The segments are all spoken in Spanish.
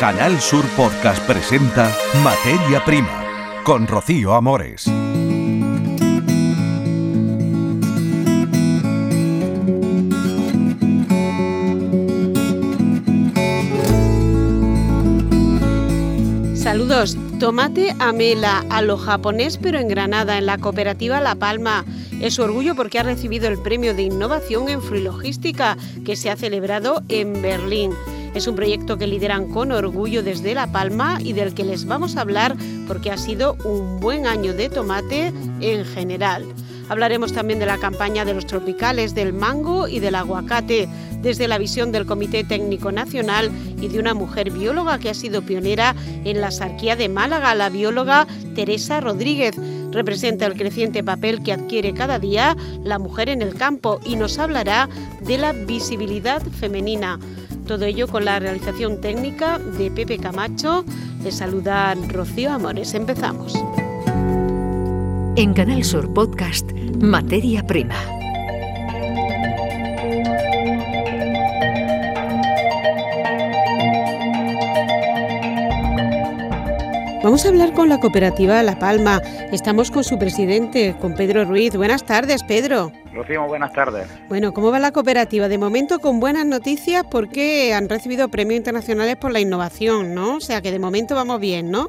Canal Sur Podcast presenta Materia Prima con Rocío Amores. Saludos, tomate amela a lo japonés pero en Granada, en la cooperativa La Palma. Es su orgullo porque ha recibido el premio de innovación en fruilogística que se ha celebrado en Berlín. Es un proyecto que lideran con orgullo desde La Palma y del que les vamos a hablar porque ha sido un buen año de tomate en general. Hablaremos también de la campaña de los tropicales, del mango y del aguacate, desde la visión del Comité Técnico Nacional y de una mujer bióloga que ha sido pionera en la sarquía de Málaga, la bióloga Teresa Rodríguez. Representa el creciente papel que adquiere cada día la mujer en el campo y nos hablará de la visibilidad femenina. Todo ello con la realización técnica de Pepe Camacho. Le saluda Rocío Amores. Empezamos. En Canal Sur Podcast, Materia Prima. Vamos a hablar con la cooperativa La Palma. Estamos con su presidente, con Pedro Ruiz. Buenas tardes, Pedro. Rocío, buenas tardes. Bueno, ¿cómo va la cooperativa? De momento con buenas noticias porque han recibido premios internacionales por la innovación, ¿no? O sea que de momento vamos bien, ¿no?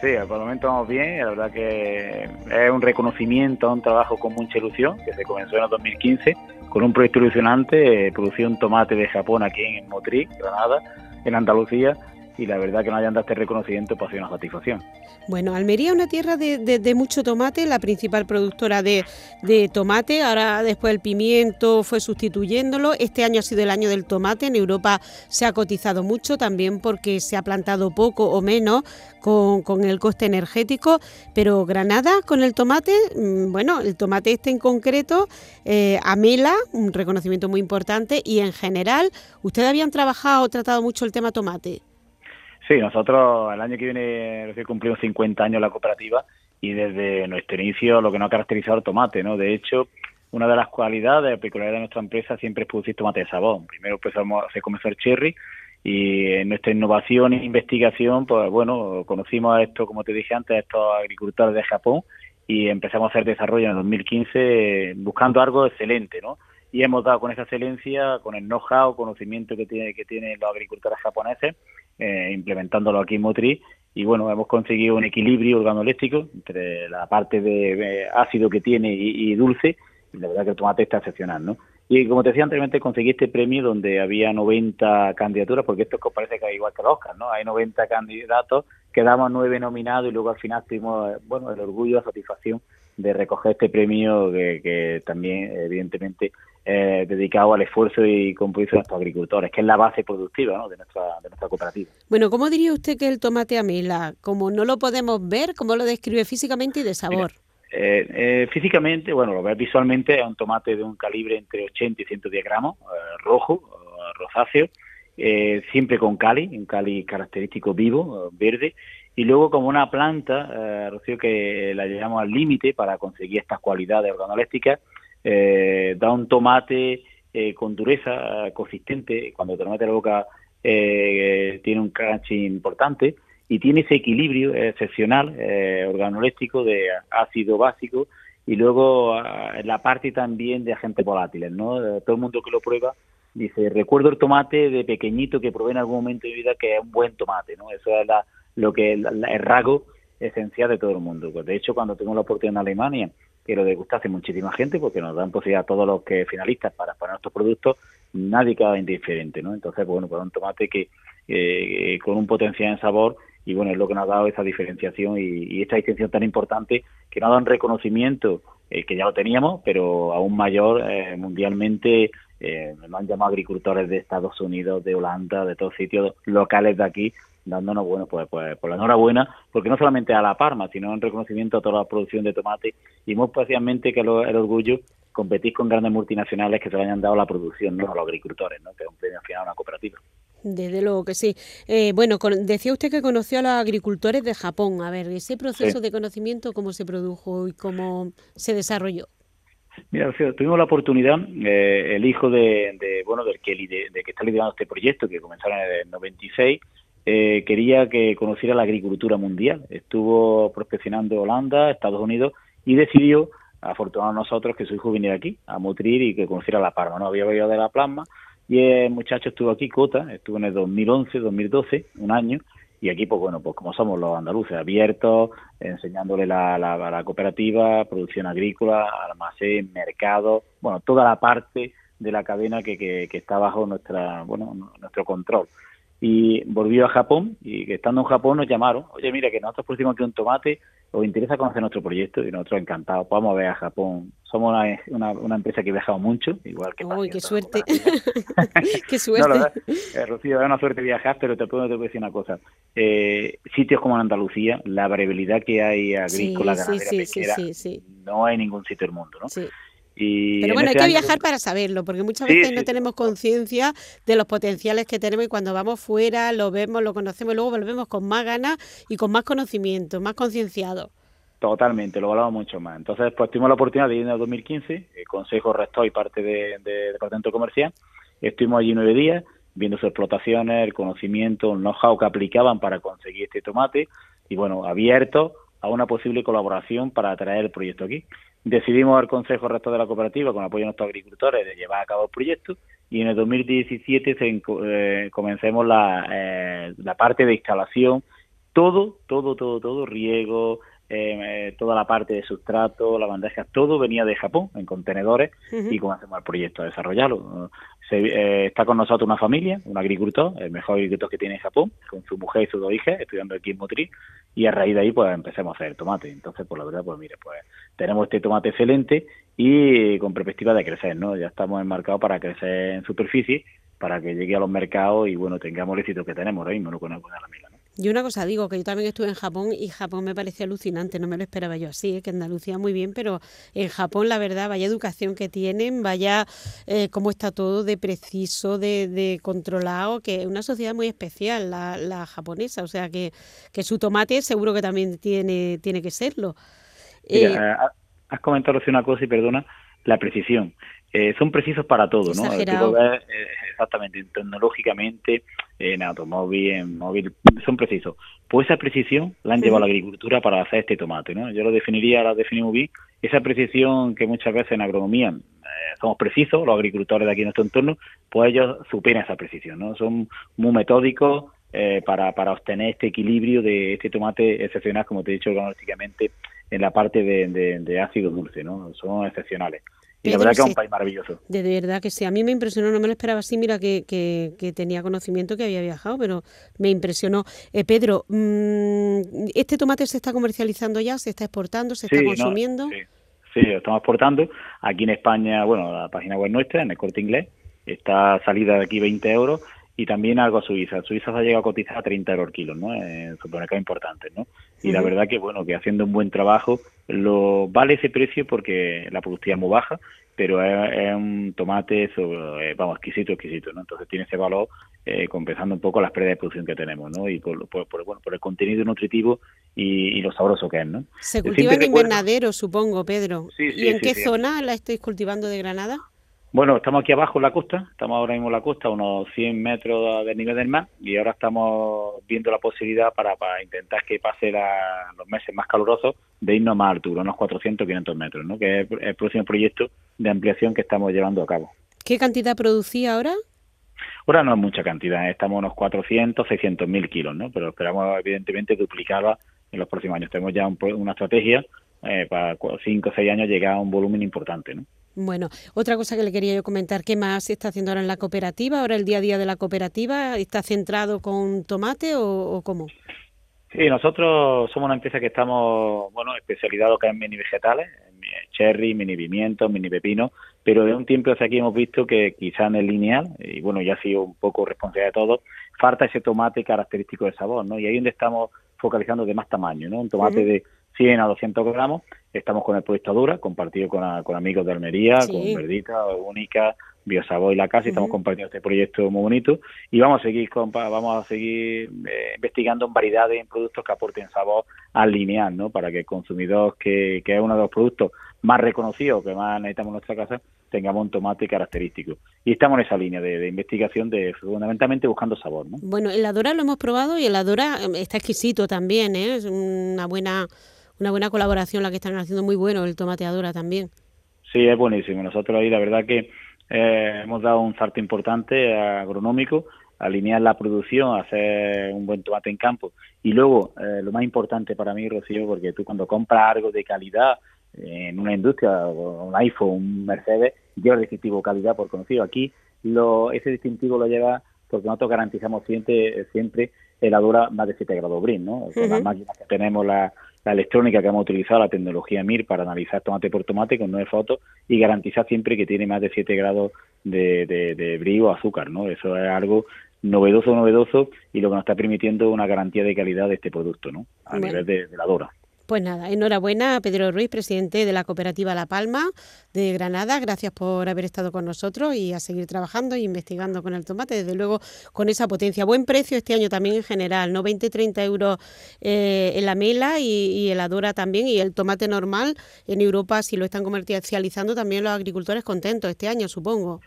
Sí, por el momento vamos bien. La verdad que es un reconocimiento a un trabajo con mucha ilusión que se comenzó en el 2015 con un proyecto ilusionante, eh, producción tomate de Japón aquí en Motriz, Granada, en Andalucía y la verdad que no hayan dado este reconocimiento pues ha sido una satisfacción. Bueno, Almería es una tierra de, mucho tomate, la principal productora de, tomate, ahora después el pimiento fue sustituyéndolo, este año ha sido el año del tomate, en Europa se ha cotizado mucho también porque se ha plantado poco o menos con, el coste energético, pero Granada con el tomate, mm, bueno, el tomate este en concreto, eh, Amela, un reconocimiento muy importante. Y en general, ¿ustedes habían trabajado o tratado mucho el tema tomate? Sí, nosotros el año que viene cumplimos 50 años la cooperativa y desde nuestro inicio lo que nos ha caracterizado el tomate, ¿no? De hecho, una de las cualidades peculiares de nuestra empresa siempre es producir tomate de sabor. Primero empezamos a comenzó el cherry y en nuestra innovación e investigación, pues bueno, conocimos a estos, como te dije antes, a estos agricultores de Japón y empezamos a hacer desarrollo en el 2015 buscando algo excelente, ¿no? Y hemos dado con esa excelencia, con el know-how, conocimiento que tiene que tienen los agricultores japoneses, eh, implementándolo aquí en Motriz y bueno, hemos conseguido un equilibrio organoléctrico entre la parte de, ácido que tiene y, dulce y la verdad que el tomate está excepcional, ¿no? Y como te decía anteriormente, conseguí este premio donde había 90 candidaturas, porque esto parece que es igual que el Oscar, ¿no? Hay 90 candidatos, quedamos nueve nominados y luego al final tuvimos, bueno, el orgullo, la satisfacción de recoger este premio que, también, evidentemente, eh, dedicado al esfuerzo y compromiso de nuestros agricultores, que es la base productiva de, nuestra, de nuestra cooperativa. Bueno, ¿cómo diría usted que el tomate amela, como no lo podemos ver, cómo lo describe físicamente y de sabor? Eh, eh, físicamente, bueno, lo ves visualmente, es un tomate de un calibre entre 80 y 110 gramos, rojo, rosáceo, siempre con cali, un cali característico vivo, verde, y luego como una planta, eh, Rocío, que la llevamos al límite para conseguir estas cualidades organolépticas, eh, da un tomate eh, con dureza consistente, cuando te lo metes en la boca eh, tiene un crunch importante y tiene ese equilibrio excepcional organoléctrico de ácido básico y luego la parte también de agentes volátiles, ¿no? Todo el mundo que lo prueba dice, recuerdo el tomate de pequeñito que probé en algún momento de mi vida que es un buen tomate, ¿no? Eso es la, lo que es el rasgo esencial de todo el mundo. Pues de hecho, cuando tengo la oportunidad en Alemania, que lo degustase muchísima gente, porque nos dan posibilidad a todos los que finalistas para poner nuestros productos, nadie queda indiferente, ¿no? Entonces, bueno, pues un tomate que eh, con un potencial en sabor y bueno, es lo que nos ha dado esa diferenciación y, esta distinción tan importante que nos ha dado un reconocimiento eh, que ya lo teníamos, pero aún mayor eh, mundialmente. Eh, me han llamado agricultores de Estados Unidos, de Holanda, de todos sitios locales de aquí, dándonos, bueno, pues, pues por la enhorabuena, porque no solamente a La Parma, sino en reconocimiento a toda la producción de tomate y muy especialmente que el orgullo competir con grandes multinacionales que se le hayan dado la producción, no a los agricultores, ¿no? que es un premio al final a una cooperativa. Desde luego que sí. Eh, bueno, decía usted que conoció a los agricultores de Japón. A ver, ese proceso de conocimiento, ¿cómo se produjo y cómo se desarrolló? Mira, tuvimos la oportunidad, eh, el hijo de, bueno, del que, de, que está liderando este proyecto, que comenzaron en el 96, eh, quería que conociera la agricultura mundial. Estuvo prospeccionando Holanda, Estados Unidos y decidió, afortunado nosotros, que su hijo viniera aquí a Mutrir y que conociera La Palma. No había venido de La Palma y el muchacho estuvo aquí, Cota, estuvo en el 2011, 2012, un año, y aquí, pues bueno, pues como somos los andaluces, abiertos, enseñándole la, la, cooperativa, producción agrícola, almacén, mercado, bueno, toda la parte de la cadena que, que, que está bajo nuestra, bueno, nuestro control y volvió a Japón y que estando en Japón nos llamaron, oye mira que nosotros pusimos aquí un tomate, os interesa conocer nuestro proyecto y nosotros encantados, vamos a ver a Japón. Somos una, una, empresa que ha viajado mucho, igual que... ¡Uy, qué suerte! ¡Qué suerte! No, eh, Rocío, es una suerte viajar, pero te puedo, te puedo decir una cosa. Eh, sitios como en Andalucía, la variabilidad que hay agrícola, sí, sí, sí, sí, no hay ningún sitio del mundo, ¿no? Pero bueno, hay que viajar para saberlo, porque muchas veces no tenemos conciencia de los potenciales que tenemos y cuando vamos fuera lo vemos, lo conocemos y luego volvemos con más ganas y con más conocimiento, más concienciado. Totalmente, lo valoramos mucho más. Entonces, pues tuvimos la oportunidad de ir en el 2015, el Consejo Rector y parte del de, Departamento Comercial. Estuvimos allí nueve días viendo sus explotaciones, el conocimiento, el know-how que aplicaban para conseguir este tomate y bueno, abierto a una posible colaboración para traer el proyecto aquí decidimos al Consejo Rector de la Cooperativa, con apoyo de nuestros agricultores, de llevar a cabo el proyecto y en el 2017 se, eh, comencemos la, eh, la parte de instalación, todo, todo, todo, todo, riego, eh, toda la parte de sustrato, la bandeja, todo venía de Japón en contenedores y comenzamos el proyecto a desarrollarlo. Se, está con nosotros una familia, un agricultor, el mejor agricultor que tiene en Japón, con su mujer y sus dos hijas, estudiando aquí en Motriz, y a raíz de ahí pues empecemos a hacer tomate. Entonces, pues la verdad, pues mire, pues tenemos este tomate excelente y con perspectiva de crecer, ¿no? Ya estamos enmarcados para crecer en superficie, para que llegue a los mercados y bueno, tengamos el éxito que tenemos ahora mismo, ¿no? con, con la mila, ¿no? Y una cosa digo, que yo también estuve en Japón y Japón me parecía alucinante, no me lo esperaba yo así, ¿eh? que Andalucía muy bien, pero en Japón la verdad, vaya educación que tienen, vaya eh, cómo está todo de preciso, de, de, controlado, que es una sociedad muy especial la, la japonesa, o sea que, que, su tomate seguro que también tiene, tiene que serlo. Eh, has comentado una cosa y perdona, la precisión. Eh, son precisos para todo, ¿no? Eh, exactamente, tecnológicamente, en automóvil, en móvil, son precisos. Pues esa precisión la han llevado a la agricultura para hacer este tomate, ¿no? Yo lo definiría, la definimos bien, esa precisión que muchas veces en agronomía eh, somos precisos, los agricultores de aquí en nuestro entorno, pues ellos superan esa precisión, ¿no? Son muy metódicos para, para obtener este equilibrio de este tomate excepcional, como te he dicho, cronológicamente, en la parte de, de ácido dulce, ¿no? Son excepcionales. Y la verdad que es un país maravilloso. De verdad que sí. A mí me impresionó, no me lo esperaba así. Mira que, que, tenía conocimiento que había viajado, pero me impresionó. Eh, Pedro, mm, ¿este tomate se está comercializando ya? ¿Se está exportando? ¿Se está consumiendo? sí. sí, lo estamos exportando. Aquí en España, bueno, la página web nuestra, en el corte inglés, está salida de aquí 20 euros y también algo a Suiza. Suiza se ha llegado a cotizar a 30 euros el kilo, ¿no? En supermercados importantes, ¿no? Y la verdad que, bueno, que haciendo un buen trabajo, lo vale ese precio porque la productividad es muy baja, pero es, un tomate, eh, vamos, exquisito, exquisito, ¿no? Entonces tiene ese valor eh, compensando un poco las pérdidas de producción que tenemos, ¿no? Y por, por, bueno, por el contenido nutritivo y, lo sabroso que es, ¿no? Se cultiva en invernadero, supongo, Pedro. ¿Y en qué zona la estáis cultivando de Granada? Bueno, estamos aquí abajo en la costa, estamos ahora mismo en la costa, unos 100 metros del nivel del mar, y ahora estamos viendo la posibilidad para, para intentar que pase los meses más calurosos de irnos más altura, unos 400, 500 metros, ¿no? que es el próximo proyecto de ampliación que estamos llevando a cabo. ¿Qué cantidad producía ahora? Ahora no es mucha cantidad, estamos unos 400, 600 mil kilos, ¿no? pero esperamos evidentemente duplicarla en los próximos años. Tenemos ya una estrategia eh, para 5 o 6 años llegar a un volumen importante. ¿no? Bueno, otra cosa que le quería yo comentar, ¿qué más se está haciendo ahora en la cooperativa? ¿Ahora el día a día de la cooperativa está centrado con tomate o, cómo? Sí, nosotros somos una empresa que estamos, bueno, especializados en mini vegetales, cherry, mini pimiento, mini pepino, pero de un tiempo hacia aquí hemos visto que quizá en el lineal, y bueno, ya ha sido un poco responsabilidad de todos, falta ese tomate característico de sabor, ¿no? Y ahí es donde estamos focalizando de más tamaño, ¿no? Un tomate de 100 a 200 gramos. Estamos con el proyecto Dura, compartido con, amigos de Almería, con Verdita, Única, Biosabor y La Casa, y estamos compartiendo este proyecto muy bonito. Y vamos a seguir vamos a seguir eh, investigando en variedades en productos que aporten sabor al lineal, ¿no? Para que el consumidor, que, que es uno de los productos más reconocidos que más necesitamos en nuestra casa, tengamos un tomate característico. Y estamos en esa línea de, investigación, de fundamentalmente buscando sabor. ¿no? Bueno, el Adora lo hemos probado y el Adora em, está exquisito también, ¿eh? es una buena, una buena colaboración la que están haciendo, muy bueno el tomate Adora también. Sí, es buenísimo. Nosotros ahí la verdad que eh, hemos dado un salto importante agronómico, alinear la producción, hacer un buen tomate en campo. Y luego, eh, lo más importante para mí, Rocío, porque tú cuando compras algo de calidad en una industria, un iPhone, un Mercedes, lleva el distintivo calidad por conocido. Aquí lo, ese distintivo lo lleva porque nosotros garantizamos siempre, siempre heladura más de 7 grados brin, ¿no? Con las máquinas que tenemos, la, la electrónica que hemos utilizado, la tecnología MIR para analizar tomate por tomate con nueve fotos y garantizar siempre que tiene más de 7 grados de, de, de brillo o azúcar, ¿no? Eso es algo novedoso, novedoso y lo que nos está permitiendo una garantía de calidad de este producto, ¿no? A nivel de, de la Dora. Pues nada, enhorabuena a Pedro Ruiz, presidente de la cooperativa La Palma de Granada. Gracias por haber estado con nosotros y a seguir trabajando e investigando con el tomate, desde luego con esa potencia. Buen precio este año también en general, ¿no? 20-30 euros eh, en la mela y, el adora también. Y el tomate normal en Europa, si lo están comercializando, también los agricultores contentos este año, supongo.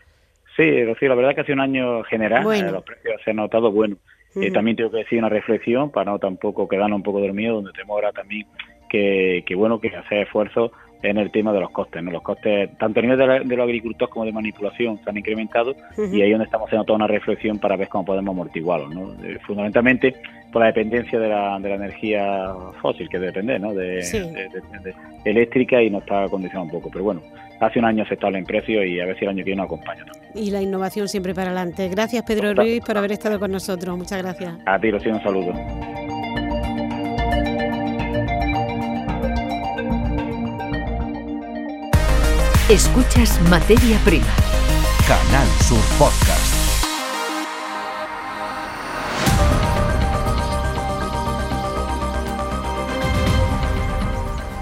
Sí, Rocío, la verdad que hace un año general eh, los precios se han notado buenos. Eh, también tengo que decir una reflexión para no tampoco quedarnos un poco dormidos, donde tenemos ahora también que, bueno que hacer esfuerzos en el tema de los costes. ¿no? Los costes, tanto a nivel de, los agricultores como de manipulación, se han incrementado y ahí es donde estamos haciendo toda una reflexión para ver cómo podemos amortiguarlos. ¿no? Eh, fundamentalmente por la dependencia de la, de la energía fósil, que depende ¿no? de, eléctrica y nos está condicionando un poco. Pero bueno, hace un año aceptable en precio y a ver si el año que viene nos acompaña. Y la innovación siempre para adelante. Gracias Pedro Ruiz por haber estado con nosotros. Muchas gracias. A ti, Rocío, un saludo. Escuchas Materia Prima. Canal Sur Podcast.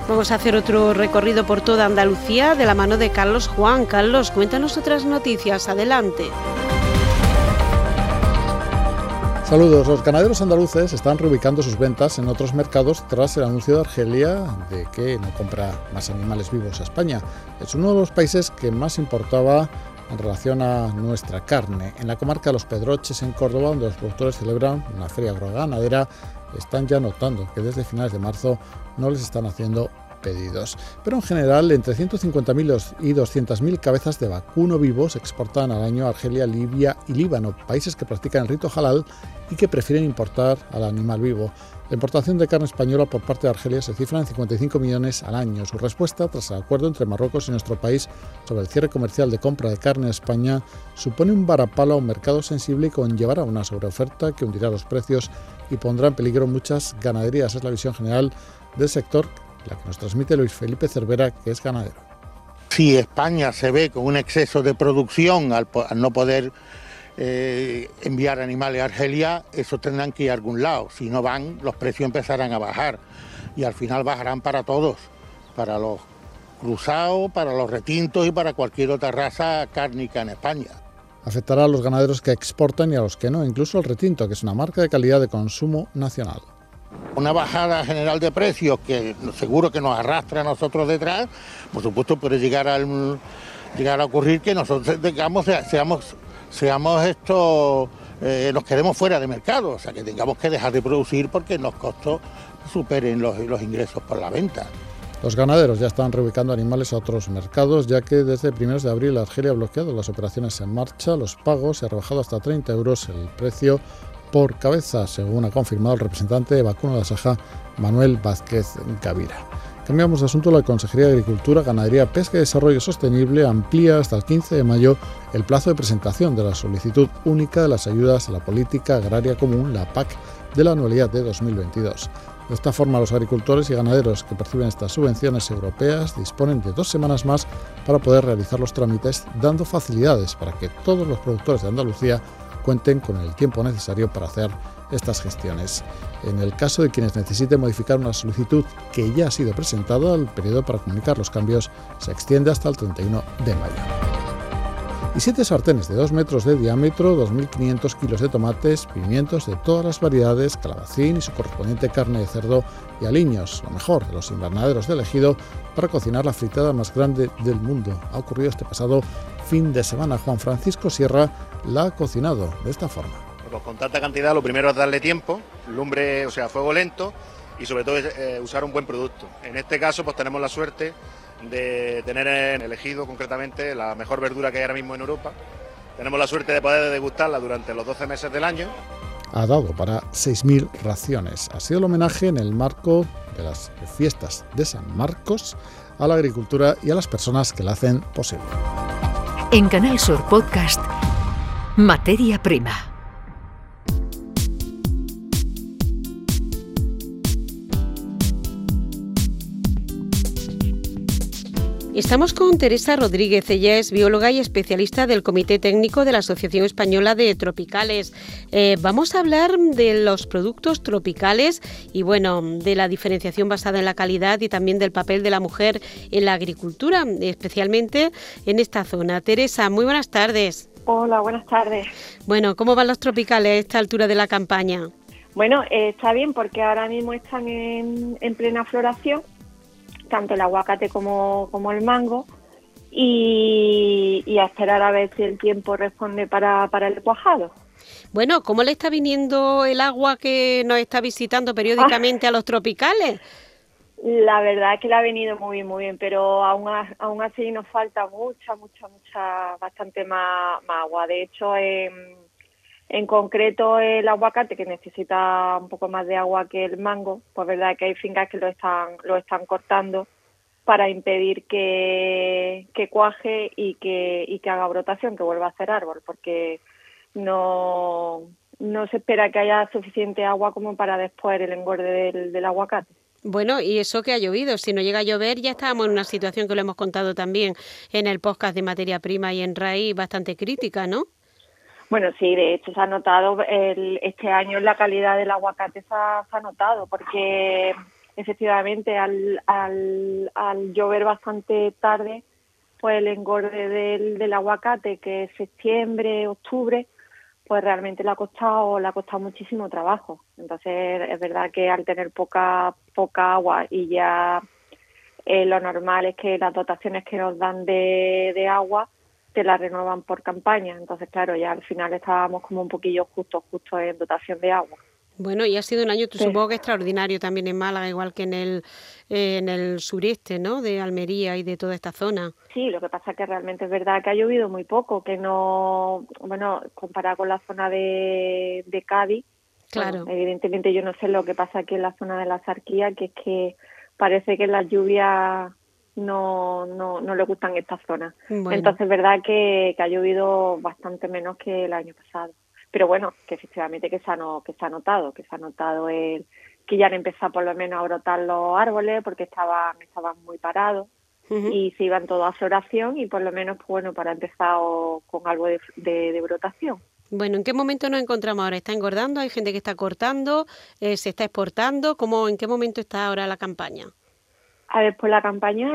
Vamos a hacer otro recorrido por toda Andalucía de la mano de Carlos Juan. Carlos, cuéntanos otras noticias. Adelante. Saludos. Los ganaderos andaluces están reubicando sus ventas en otros mercados tras el anuncio de Argelia de que no compra más animales vivos a España. Es uno de los países que más importaba en relación a nuestra carne. En la comarca de Los Pedroches, en Córdoba, donde los productores celebran una feria agroganadera, están ya notando que desde finales de marzo no les están haciendo Pero en general, entre 150.000 y 200.000 cabezas de vacuno vivo se exportan al año a Argelia, Libia y Líbano, países que practican el rito halal y que prefieren importar al animal vivo. La importación de carne española por parte de Argelia se cifra en 55 millones al año. Su respuesta, tras el acuerdo entre Marruecos y nuestro país sobre el cierre comercial de compra de carne a España, supone un varapalo a un mercado sensible y conllevará una sobreoferta que hundirá los precios y pondrá en peligro muchas ganaderías. Es la visión general del sector la que nos transmite Luis Felipe Cervera, que es ganadero. Si España se ve con un exceso de producción al, no poder eh, enviar animales a Argelia, eso tendrán que ir a algún lado. Si no van, los precios empezarán a bajar y al final bajarán para todos, para los cruzados, para los retintos y para cualquier otra raza cárnica en España. Afectará a los ganaderos que exportan y a los que no, incluso al retinto, que es una marca de calidad de consumo nacional. Una bajada general de precios que seguro que nos arrastra a nosotros detrás, por supuesto puede llegar, al, llegar a ocurrir que nosotros digamos, seamos, seamos esto, eh, nos quedemos fuera de mercado, o sea que tengamos que dejar de producir porque los costos superen los, los ingresos por la venta. Los ganaderos ya están reubicando animales a otros mercados, ya que desde primeros de abril Argelia ha bloqueado las operaciones en marcha, los pagos se ha rebajado hasta 30 euros el precio por cabeza, según ha confirmado el representante de Vacuno de Saja, Manuel Vázquez Gavira. Cambiamos de asunto. La Consejería de Agricultura, Ganadería, Pesca y Desarrollo Sostenible amplía hasta el 15 de mayo el plazo de presentación de la solicitud única de las ayudas a la política agraria común, la PAC, de la anualidad de 2022. De esta forma, los agricultores y ganaderos que perciben estas subvenciones europeas disponen de dos semanas más para poder realizar los trámites, dando facilidades para que todos los productores de Andalucía cuenten con el tiempo necesario para hacer estas gestiones. En el caso de quienes necesiten modificar una solicitud que ya ha sido presentada, el periodo para comunicar los cambios se extiende hasta el 31 de mayo. Y siete sartenes de 2 metros de diámetro, 2.500 kilos de tomates, pimientos de todas las variedades, calabacín y su correspondiente carne de cerdo y aliños, lo mejor de los invernaderos de elegido para cocinar la fritada más grande del mundo. Ha ocurrido este pasado fin de semana. Juan Francisco Sierra la ha cocinado de esta forma. Pues con tanta cantidad, lo primero es darle tiempo, lumbre, o sea, fuego lento y sobre todo eh, usar un buen producto. En este caso, pues tenemos la suerte de tener elegido concretamente la mejor verdura que hay ahora mismo en Europa. Tenemos la suerte de poder degustarla durante los 12 meses del año. Ha dado para 6.000 raciones. Ha sido el homenaje en el marco de las fiestas de San Marcos a la agricultura y a las personas que la hacen posible. En Canal Sur Podcast, Materia Prima. Estamos con Teresa Rodríguez, ella es bióloga y especialista del Comité Técnico de la Asociación Española de Tropicales. Eh, vamos a hablar de los productos tropicales y bueno, de la diferenciación basada en la calidad y también del papel de la mujer en la agricultura, especialmente en esta zona. Teresa, muy buenas tardes. Hola, buenas tardes. Bueno, ¿cómo van los tropicales a esta altura de la campaña? Bueno, eh, está bien porque ahora mismo están en, en plena floración tanto el aguacate como, como el mango, y, a esperar a ver si el tiempo responde para, para el cuajado. Bueno, ¿cómo le está viniendo el agua que nos está visitando periódicamente a los tropicales? La verdad es que le ha venido muy bien, muy bien, pero aún, aún así nos falta mucha, mucha, mucha, bastante más, más agua. De hecho, en, en concreto el aguacate que necesita un poco más de agua que el mango, pues verdad que hay fincas que lo están, lo están cortando para impedir que, que cuaje y que, y que haga brotación, que vuelva a hacer árbol, porque no, no se espera que haya suficiente agua como para después el engorde del, del aguacate. Bueno, y eso que ha llovido, si no llega a llover ya estábamos en una situación que lo hemos contado también en el podcast de materia prima y en RAI bastante crítica, ¿no? Bueno, sí, de hecho se ha notado, el, este año la calidad del aguacate se ha, notado, porque efectivamente al, al, al, llover bastante tarde, pues el engorde del, del aguacate, que es septiembre, octubre, pues realmente le ha costado, le ha costado muchísimo trabajo. Entonces es verdad que al tener poca, poca agua y ya eh, lo normal es que las dotaciones que nos dan de, de agua te la renuevan por campaña. Entonces, claro, ya al final estábamos como un poquillo justo, justo en dotación de agua. Bueno, y ha sido un año, supongo que extraordinario también en Málaga, igual que en el, eh, en el sureste, ¿no? De Almería y de toda esta zona. Sí, lo que pasa es que realmente es verdad que ha llovido muy poco, que no, bueno, comparado con la zona de, de Cádiz, claro. evidentemente yo no sé lo que pasa aquí en la zona de la Sarquía, que es que parece que las lluvias no, no, no le gustan estas zonas. Entonces es verdad que, ha llovido bastante menos que el año pasado. Pero bueno, que efectivamente que se ha, que se ha notado, que se ha notado el, que ya han empezado por lo menos a brotar los árboles porque estaban, estaban muy parados y se iban todos a floración y por lo menos, pues, bueno, para empezar con algo de, de, brotación. Bueno, ¿en qué momento nos encontramos ahora? ¿Está engordando? ¿Hay gente que está cortando? Eh, ¿Se está exportando? ¿Cómo, ¿En qué momento está ahora la campaña? A ver, pues la campaña,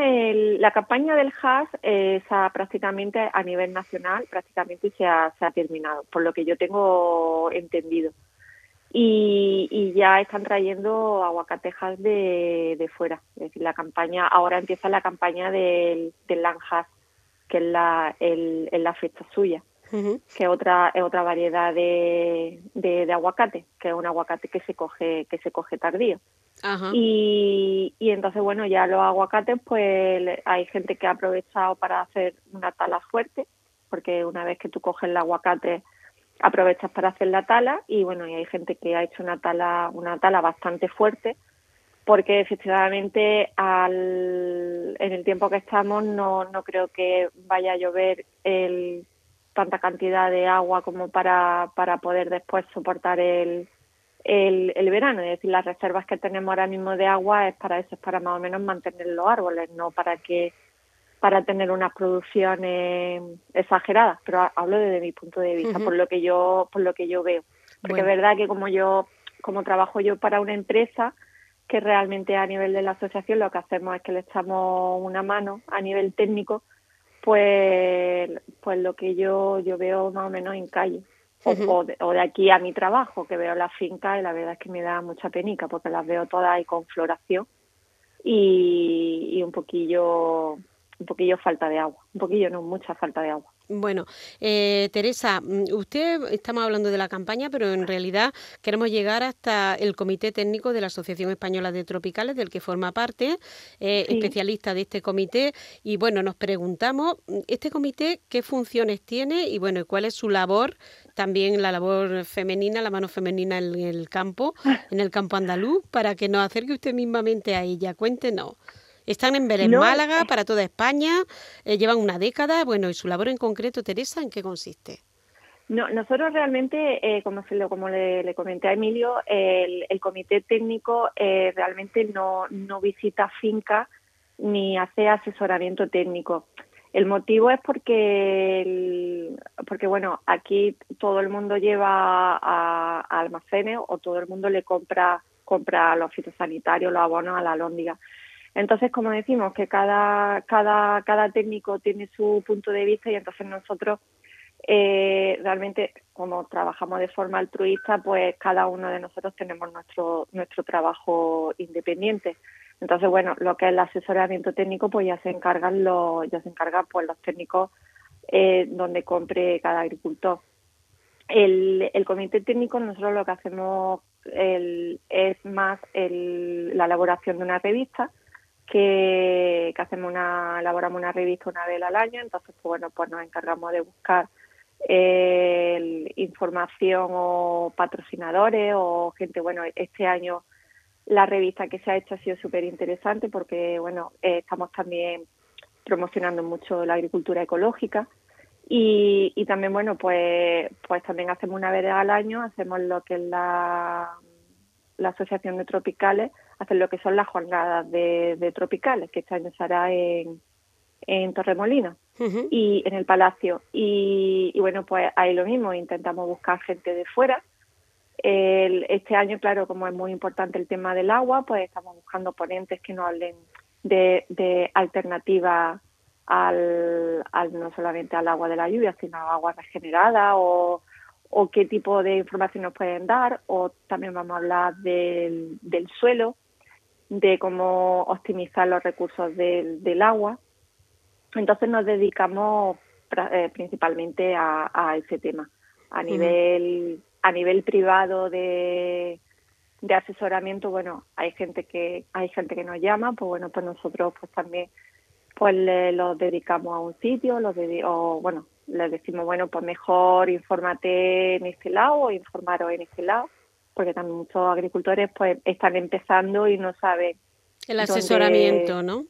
la campaña del HAS eh, prácticamente a nivel nacional, prácticamente se ha, se ha terminado, por lo que yo tengo entendido. Y, y ya están trayendo aguacatejas de, de fuera. Es decir, la campaña, ahora empieza la campaña del, del Lanjas, que es la, el, la fecha suya, que es otra, es otra variedad de, de, de aguacate, que es un aguacate que se coge, que se coge tardío. Y, y entonces, bueno, ya los aguacates, pues hay gente que ha aprovechado para hacer una tala fuerte, porque una vez que tú coges el aguacate, aprovechas para hacer la tala y bueno, y hay gente que ha hecho una tala, una tala bastante fuerte, porque efectivamente al, en el tiempo que estamos no, no creo que vaya a llover el, tanta cantidad de agua como para, para poder después soportar el, el, el, verano, es decir, las reservas que tenemos ahora mismo de agua es para eso, es para más o menos mantener los árboles, no para que para tener unas producciones exageradas, pero hablo desde mi punto de vista, por lo que yo por lo que yo veo, porque es verdad que como yo como trabajo yo para una empresa que realmente a nivel de la asociación lo que hacemos es que le echamos una mano a nivel técnico pues, pues lo que yo, yo veo más o menos en calle. O, de, aquí a mi trabajo, que veo las fincas y la verdad es que me da mucha penica porque las veo todas ahí con floración y, y un poquillo un poquillo falta de agua, un poquillo no, mucha falta de agua. Bueno, eh, Teresa, mm, usted estamos hablando de la campaña, pero en realidad queremos llegar hasta el Comité Técnico de la Asociación Española de Tropicales, del que forma parte, eh, especialista de este comité. Y bueno, nos preguntamos, mm, ¿este comité qué funciones tiene y bueno, cuál es su labor? También la labor femenina, la mano femenina en el campo, en el campo andaluz, para que nos acerque usted mismamente a ella. Cuéntenos. Están en Belén, Málaga, para toda España, eh, llevan una década. Bueno, ¿y su labor en concreto, Teresa, en qué consiste? No, nosotros realmente, eh, como, se lo, como le, comenté a Emilio, el, comité técnico eh, realmente no, no visita finca ni hace asesoramiento técnico. El motivo es porque, porque bueno, aquí todo el mundo lleva a, almacenes o todo el mundo le compra compra los fitosanitarios, los abonos a la lóndiga. Entonces, como decimos, que cada, cada, cada técnico tiene su punto de vista y entonces nosotros eh, realmente, como trabajamos de forma altruista, pues cada uno de nosotros tenemos nuestro, nuestro trabajo independiente. Entonces, bueno, lo que es el asesoramiento técnico, pues ya se encargan los, ya se encargan pues los técnicos eh, donde compre cada agricultor. El, el comité técnico, nosotros lo que hacemos es más la elaboración de una revista que, hacemos una, elaboramos una revista una vez al año, entonces pues bueno, pues nos encargamos de buscar eh, información o patrocinadores o gente, bueno, este año la revista que se ha hecho ha sido súper interesante porque bueno, eh, estamos también promocionando mucho la agricultura ecológica y, y también bueno pues pues también hacemos una vez al año hacemos lo que es la, la asociación de tropicales hacer lo que son las jornadas de, tropicales, que este año se hará en, en Torremolino y en el Palacio. Y, bueno, pues ahí lo mismo, intentamos buscar gente de fuera. este año, claro, como es muy importante el tema del agua, pues estamos buscando ponentes que nos hablen de, de alternativas al, al, no solamente al agua de la lluvia, sino a agua regenerada o, o qué tipo de información nos pueden dar, o también vamos a hablar del, del suelo, de cómo optimizar los recursos del, agua. Entonces nos dedicamos eh, principalmente a, ese tema. A nivel, a nivel privado de, de asesoramiento, bueno, hay gente que, hay gente que nos llama, pues bueno, pues nosotros pues también pues le, los dedicamos a un sitio, los o bueno, les decimos, bueno, pues mejor infórmate en este lado o informaros en este lado porque también muchos agricultores pues están empezando y no saben el asesoramiento, ¿no?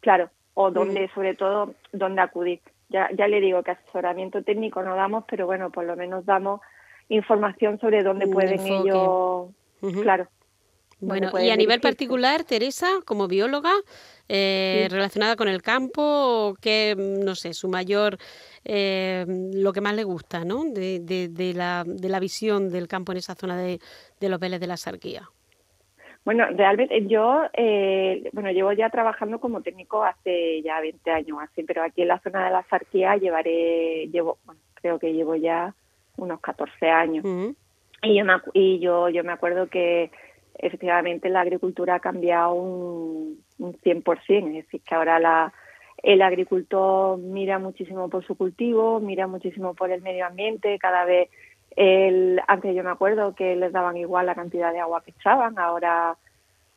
Claro, o dónde, sobre todo, dónde acudir. Ya, ya le digo que asesoramiento técnico no damos, pero bueno, por lo menos damos información sobre dónde pueden ellos, claro, bueno, y a nivel particular, Teresa, como bióloga, eh, relacionada con el campo, que no sé, su mayor, eh, lo que más le gusta, ¿no? De, de, la, de la visión del campo en esa zona de, los Vélez de la Sarquía. Bueno, realmente yo, eh, bueno, llevo ya trabajando como técnico hace ya 20 años así, pero aquí en la zona de la Sarquía llevaré, llevo, bueno, creo que llevo ya unos 14 años. Y yo me, y yo, yo me acuerdo que efectivamente la agricultura ha cambiado un, un 100%, es decir, que ahora la, el agricultor mira muchísimo por su cultivo, mira muchísimo por el medio ambiente, cada vez, el, antes yo me acuerdo que les daban igual la cantidad de agua que echaban, ahora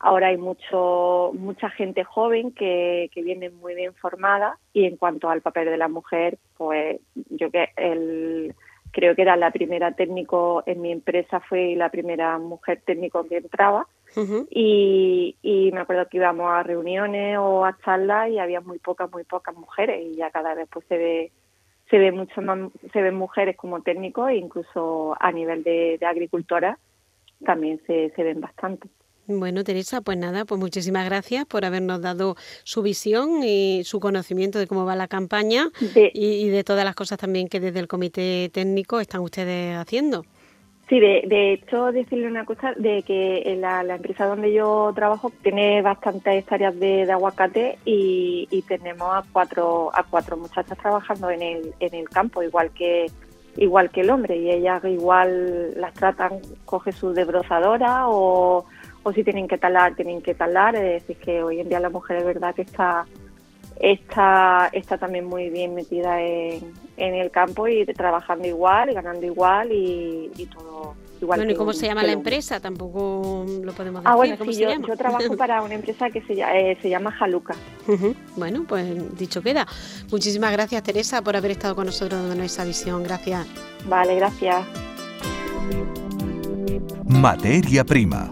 ahora hay mucho mucha gente joven que, que viene muy bien formada. Y en cuanto al papel de la mujer, pues yo que el creo que era la primera técnico en mi empresa, fue la primera mujer técnico que entraba. y, y, me acuerdo que íbamos a reuniones o a charlas y había muy pocas, muy pocas mujeres y ya cada vez pues se ve se ve mucho más, se ven mujeres como técnicos e incluso a nivel de, de agricultora también se, se ven bastante. Bueno, Teresa, pues nada, pues muchísimas gracias por habernos dado su visión y su conocimiento de cómo va la campaña y, de todas las cosas también que desde el comité técnico están ustedes haciendo. Sí, de, de hecho, decirle una cosa, de que en la, empresa donde yo trabajo tiene bastantes hectáreas de, aguacate y, tenemos a cuatro, a cuatro muchachas trabajando en el, en el campo, igual que igual que el hombre, y ellas igual las tratan, coge su desbrozadora o, o si tienen que talar, tienen que talar, es decir, que hoy en día la mujer es verdad que está está, está también muy bien metida en, en el campo y trabajando igual y ganando igual y, todo igual. Bueno, ¿y cómo se llama la empresa? Tampoco lo podemos ah, decir. Ah, bueno, sí, yo, yo, trabajo para una empresa que se, eh, se llama Jaluca. Bueno, pues dicho queda. Muchísimas gracias, Teresa, por haber estado con nosotros dando esa visión. Gracias. Vale, gracias. Materia prima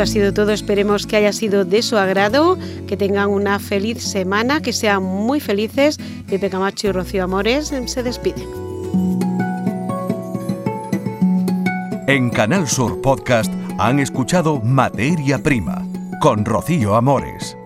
ha sido todo. Esperemos que haya sido de su agrado, que tengan una feliz semana, que sean muy felices. Pepe Camacho y Rocío Amores se despiden. En Canal Sur Podcast han escuchado Materia Prima con Rocío Amores.